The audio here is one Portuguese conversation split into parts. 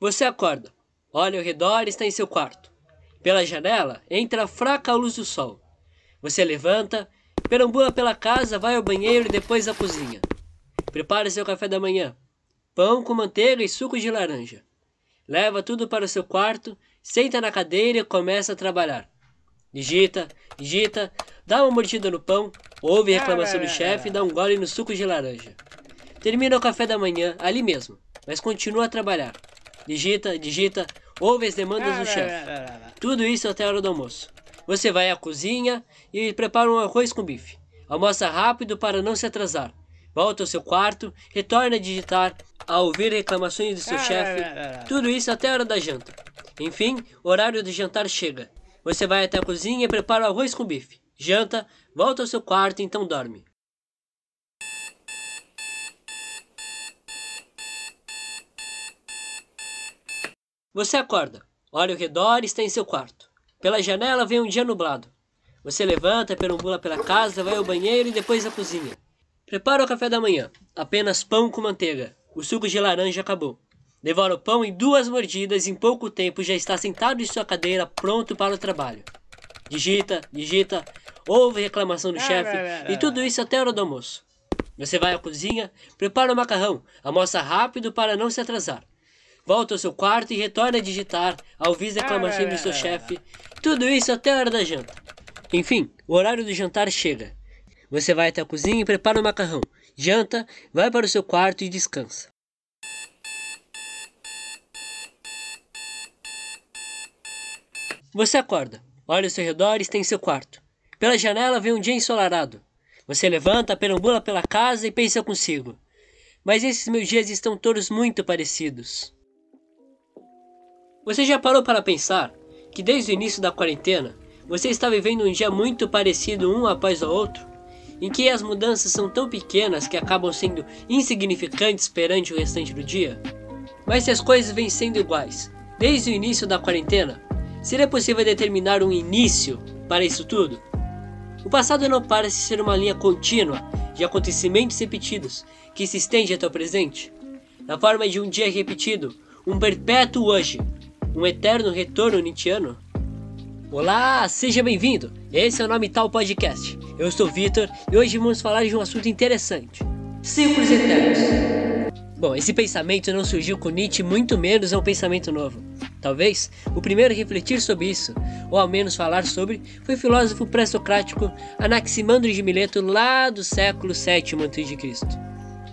Você acorda, olha ao redor e está em seu quarto. Pela janela entra a fraca luz do sol. Você levanta, perambula pela casa, vai ao banheiro e depois à cozinha. Prepara seu café da manhã. Pão com manteiga e suco de laranja. Leva tudo para o seu quarto, senta na cadeira e começa a trabalhar. Digita, digita, dá uma mordida no pão, ouve a reclamação do chefe e dá um gole no suco de laranja. Termina o café da manhã ali mesmo, mas continua a trabalhar. Digita, digita, ouve as demandas do chefe. Tudo isso até a hora do almoço. Você vai à cozinha e prepara um arroz com bife. Almoça rápido para não se atrasar. Volta ao seu quarto, retorna a digitar, a ouvir reclamações do seu chefe. Tudo isso até a hora da janta. Enfim, o horário do jantar chega. Você vai até a cozinha e prepara o arroz com bife. Janta, volta ao seu quarto e então dorme. Você acorda, olha ao redor e está em seu quarto. Pela janela vem um dia nublado. Você levanta, perambula pela casa, vai ao banheiro e depois à cozinha. Prepara o café da manhã. Apenas pão com manteiga. O suco de laranja acabou. Devora o pão em duas mordidas e em pouco tempo já está sentado em sua cadeira pronto para o trabalho. Digita, digita, ouve reclamação do chefe e tudo isso até a hora do almoço. Você vai à cozinha, prepara o macarrão, almoça rápido para não se atrasar volta ao seu quarto e retorna a digitar, ao ouvir reclamações do seu chefe. Tudo isso até a hora da janta. Enfim, o horário do jantar chega. Você vai até a cozinha e prepara o macarrão. Janta, vai para o seu quarto e descansa. Você acorda, olha ao seu redor e está em seu quarto. Pela janela vê um dia ensolarado. Você levanta, perambula pela casa e pensa consigo. Mas esses meus dias estão todos muito parecidos. Você já parou para pensar que desde o início da quarentena você está vivendo um dia muito parecido um após o outro? Em que as mudanças são tão pequenas que acabam sendo insignificantes perante o restante do dia? Mas se as coisas vêm sendo iguais desde o início da quarentena, seria possível determinar um início para isso tudo? O passado não parece ser uma linha contínua de acontecimentos repetidos que se estende até o presente, na forma de um dia repetido, um perpétuo hoje, um eterno retorno nietzschiano? Olá, seja bem-vindo! Esse é o Nome Tal Podcast. Eu sou Vitor e hoje vamos falar de um assunto interessante: ciclos eternos. Bom, esse pensamento não surgiu com Nietzsche, muito menos é um pensamento novo. Talvez o primeiro a refletir sobre isso, ou ao menos falar sobre, foi o filósofo pré-socrático Anaximandro de Mileto lá do século VII a.C.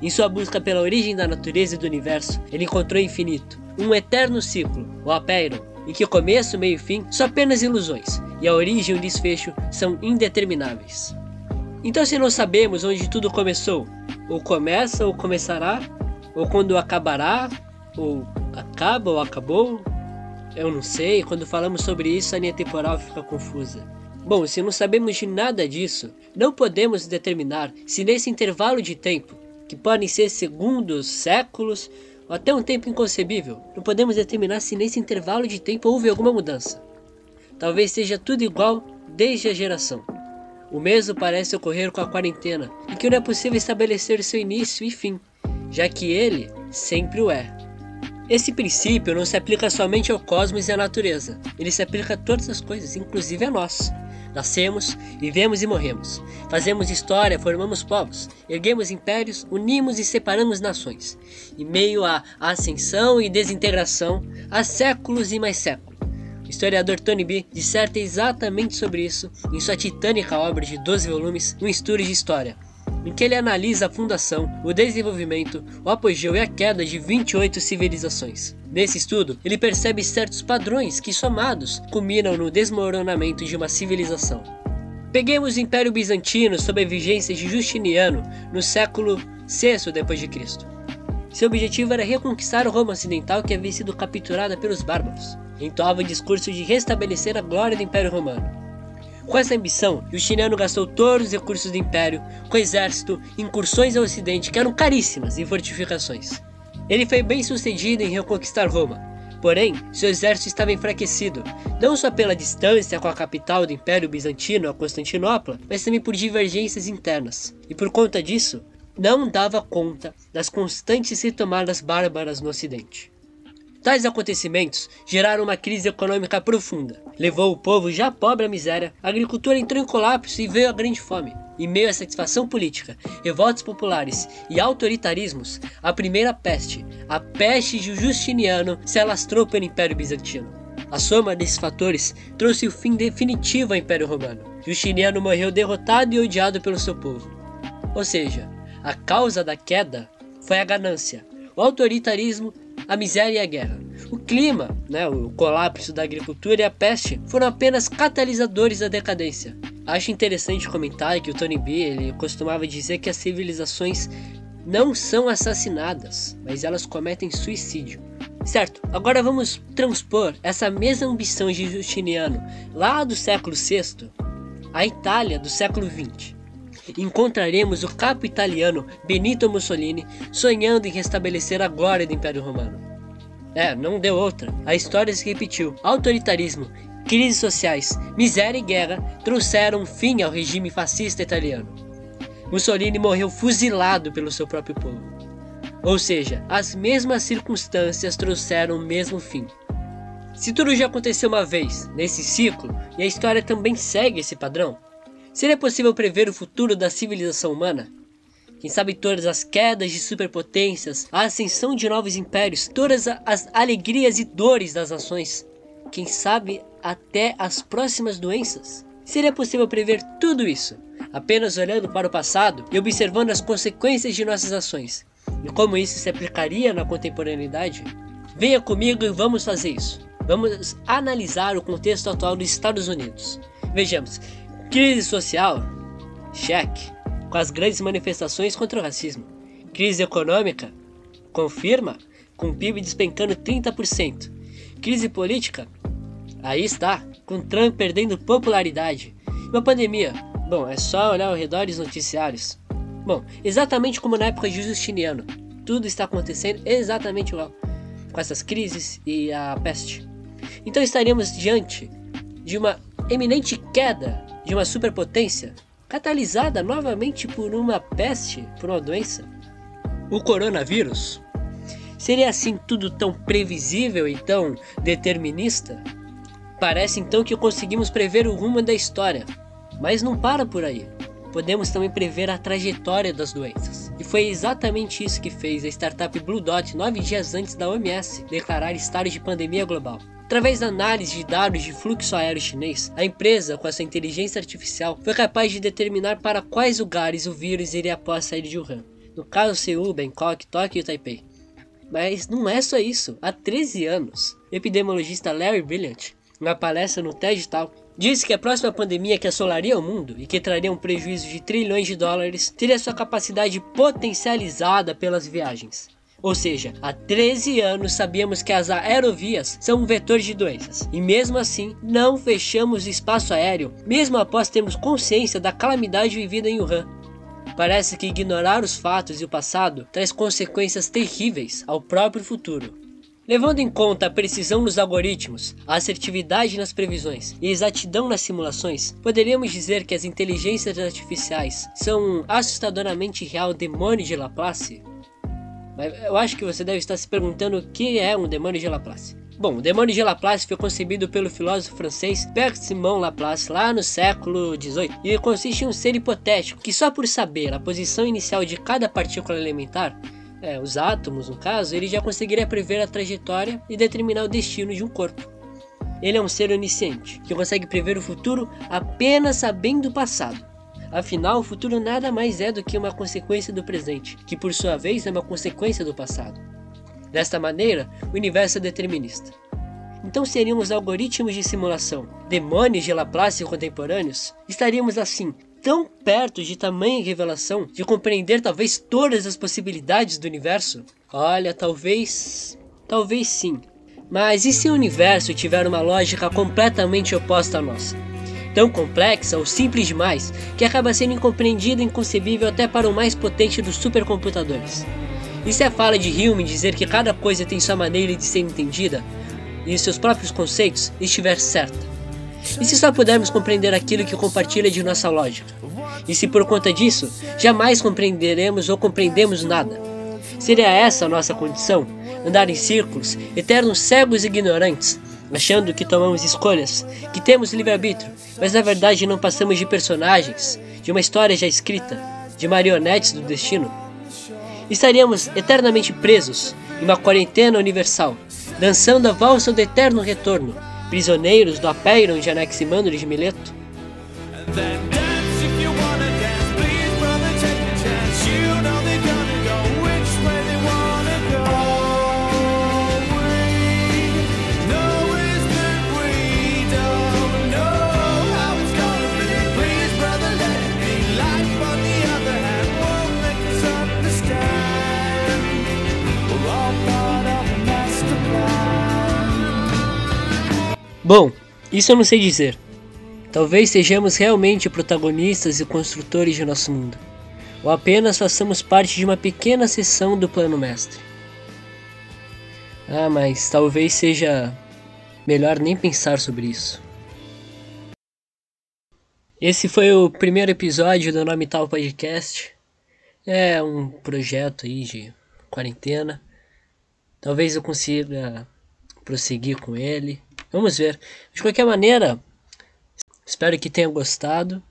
Em sua busca pela origem da natureza e do universo, ele encontrou o infinito, um eterno ciclo, o apeiron, em que começo, meio e fim são apenas ilusões, e a origem e o desfecho são indetermináveis. Então, se não sabemos onde tudo começou, ou começa ou começará, ou quando acabará, ou acaba ou acabou, eu não sei, quando falamos sobre isso a linha temporal fica confusa. Bom, se não sabemos de nada disso, não podemos determinar se nesse intervalo de tempo, que podem ser segundos, séculos ou até um tempo inconcebível, não podemos determinar se nesse intervalo de tempo houve alguma mudança. Talvez seja tudo igual desde a geração. O mesmo parece ocorrer com a quarentena, em que não é possível estabelecer seu início e fim, já que ele sempre o é. Esse princípio não se aplica somente ao cosmos e à natureza, ele se aplica a todas as coisas, inclusive a nós. Nascemos, vivemos e morremos. Fazemos história, formamos povos, erguemos impérios, unimos e separamos nações. Em meio à ascensão e desintegração, há séculos e mais séculos. O historiador Tony B disserta exatamente sobre isso em sua titânica obra de 12 volumes, Um Estudo de História, em que ele analisa a fundação, o desenvolvimento, o apogeu e a queda de 28 civilizações. Nesse estudo, ele percebe certos padrões que, somados, culminam no desmoronamento de uma civilização. Peguemos o Império Bizantino sob a vigência de Justiniano no século VI d.C. Seu objetivo era reconquistar Roma Ocidental que havia sido capturada pelos bárbaros. Entoava o discurso de restabelecer a glória do Império Romano. Com essa ambição, Justiniano gastou todos os recursos do império, com exército, incursões ao ocidente que eram caríssimas e fortificações. Ele foi bem sucedido em reconquistar Roma, porém, seu exército estava enfraquecido, não só pela distância com a capital do Império Bizantino, a Constantinopla, mas também por divergências internas, e por conta disso, não dava conta das constantes retomadas bárbaras no ocidente. Tais acontecimentos geraram uma crise econômica profunda. Levou o povo já pobre à miséria, a agricultura entrou em colapso e veio a grande fome. Em meio à satisfação política, revoltas populares e autoritarismos, a primeira peste, a peste de Justiniano, se alastrou pelo Império Bizantino. A soma desses fatores trouxe o fim definitivo ao Império Romano. Justiniano morreu derrotado e odiado pelo seu povo. Ou seja, a causa da queda foi a ganância, o autoritarismo a miséria e a guerra. O clima, né, o colapso da agricultura e a peste foram apenas catalisadores da decadência. Acho interessante comentar que o Tony B ele costumava dizer que as civilizações não são assassinadas, mas elas cometem suicídio. Certo, agora vamos transpor essa mesma ambição de Justiniano lá do século VI à Itália do século XX encontraremos o capo italiano Benito Mussolini sonhando em restabelecer a glória do Império Romano. É, não deu outra. A história se repetiu. Autoritarismo, crises sociais, miséria e guerra trouxeram fim ao regime fascista italiano. Mussolini morreu fuzilado pelo seu próprio povo. Ou seja, as mesmas circunstâncias trouxeram o mesmo fim. Se tudo já aconteceu uma vez nesse ciclo, e a história também segue esse padrão, Seria possível prever o futuro da civilização humana? Quem sabe todas as quedas de superpotências, a ascensão de novos impérios, todas as alegrias e dores das nações? Quem sabe até as próximas doenças? Seria possível prever tudo isso, apenas olhando para o passado e observando as consequências de nossas ações. E como isso se aplicaria na contemporaneidade? Venha comigo e vamos fazer isso. Vamos analisar o contexto atual dos Estados Unidos. Vejamos, Crise social? Cheque. Com as grandes manifestações contra o racismo. Crise econômica? Confirma, com o PIB despencando 30%. Crise política? Aí está, com Trump perdendo popularidade. Uma pandemia? Bom, é só olhar ao redor dos noticiários. Bom, exatamente como na época de Justiniano. Tudo está acontecendo exatamente igual. Com essas crises e a peste. Então estaríamos diante de uma eminente queda de uma superpotência, catalisada novamente por uma peste, por uma doença? O coronavírus? Seria assim tudo tão previsível e tão determinista? Parece então que conseguimos prever o rumo da história, mas não para por aí. Podemos também prever a trajetória das doenças. E foi exatamente isso que fez a startup Blue Dot nove dias antes da OMS declarar estado de pandemia global. Através da análise de dados de fluxo aéreo chinês, a empresa, com essa inteligência artificial, foi capaz de determinar para quais lugares o vírus iria após sair de Wuhan. No caso, Seul, Bangkok, Tóquio e Taipei. Mas não é só isso. Há 13 anos, o epidemiologista Larry Brilliant, na palestra no TED Talk, disse que a próxima pandemia que assolaria o mundo e que traria um prejuízo de trilhões de dólares teria sua capacidade potencializada pelas viagens. Ou seja, há 13 anos sabíamos que as aerovias são um vetor de doenças, e mesmo assim não fechamos o espaço aéreo, mesmo após termos consciência da calamidade vivida em Wuhan. Parece que ignorar os fatos e o passado traz consequências terríveis ao próprio futuro. Levando em conta a precisão nos algoritmos, a assertividade nas previsões e a exatidão nas simulações, poderíamos dizer que as inteligências artificiais são um assustadoramente real demônio de Laplace? Mas eu acho que você deve estar se perguntando o que é um demônio de Laplace. Bom, o demônio de Laplace foi concebido pelo filósofo francês Pierre Simon Laplace lá no século XVIII e consiste em um ser hipotético que só por saber a posição inicial de cada partícula elementar, é, os átomos no caso, ele já conseguiria prever a trajetória e determinar o destino de um corpo. Ele é um ser onisciente que consegue prever o futuro apenas sabendo o passado. Afinal, o futuro nada mais é do que uma consequência do presente, que por sua vez é uma consequência do passado. Desta maneira, o universo é determinista. Então seríamos algoritmos de simulação, demônios de Laplace contemporâneos? Estaríamos assim tão perto de tamanha revelação de compreender talvez todas as possibilidades do universo? Olha, talvez. Talvez sim. Mas e se o universo tiver uma lógica completamente oposta à nossa? Tão complexa ou simples demais que acaba sendo incompreendida e inconcebível até para o mais potente dos supercomputadores. E se a fala de Hume dizer que cada coisa tem sua maneira de ser entendida e seus próprios conceitos estiver certa? E se só pudermos compreender aquilo que compartilha de nossa lógica? E se por conta disso jamais compreenderemos ou compreendemos nada? Seria essa a nossa condição? andar em círculos, eternos cegos e ignorantes, achando que tomamos escolhas, que temos livre-arbítrio, mas na verdade não passamos de personagens, de uma história já escrita, de marionetes do destino. Estaríamos eternamente presos em uma quarentena universal, dançando a valsa do eterno retorno, prisioneiros do Apeiron de Anaximandro de Mileto. Bom, isso eu não sei dizer. Talvez sejamos realmente protagonistas e construtores de nosso mundo, ou apenas façamos parte de uma pequena seção do plano mestre. Ah, mas talvez seja melhor nem pensar sobre isso. Esse foi o primeiro episódio do Nome Tal Podcast. É um projeto aí de quarentena. Talvez eu consiga prosseguir com ele. Vamos ver. De qualquer maneira, espero que tenham gostado.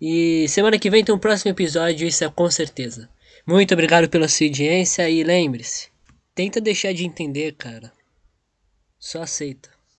E semana que vem tem um próximo episódio, isso é com certeza. Muito obrigado pela sua audiência e lembre-se, tenta deixar de entender, cara. Só aceita.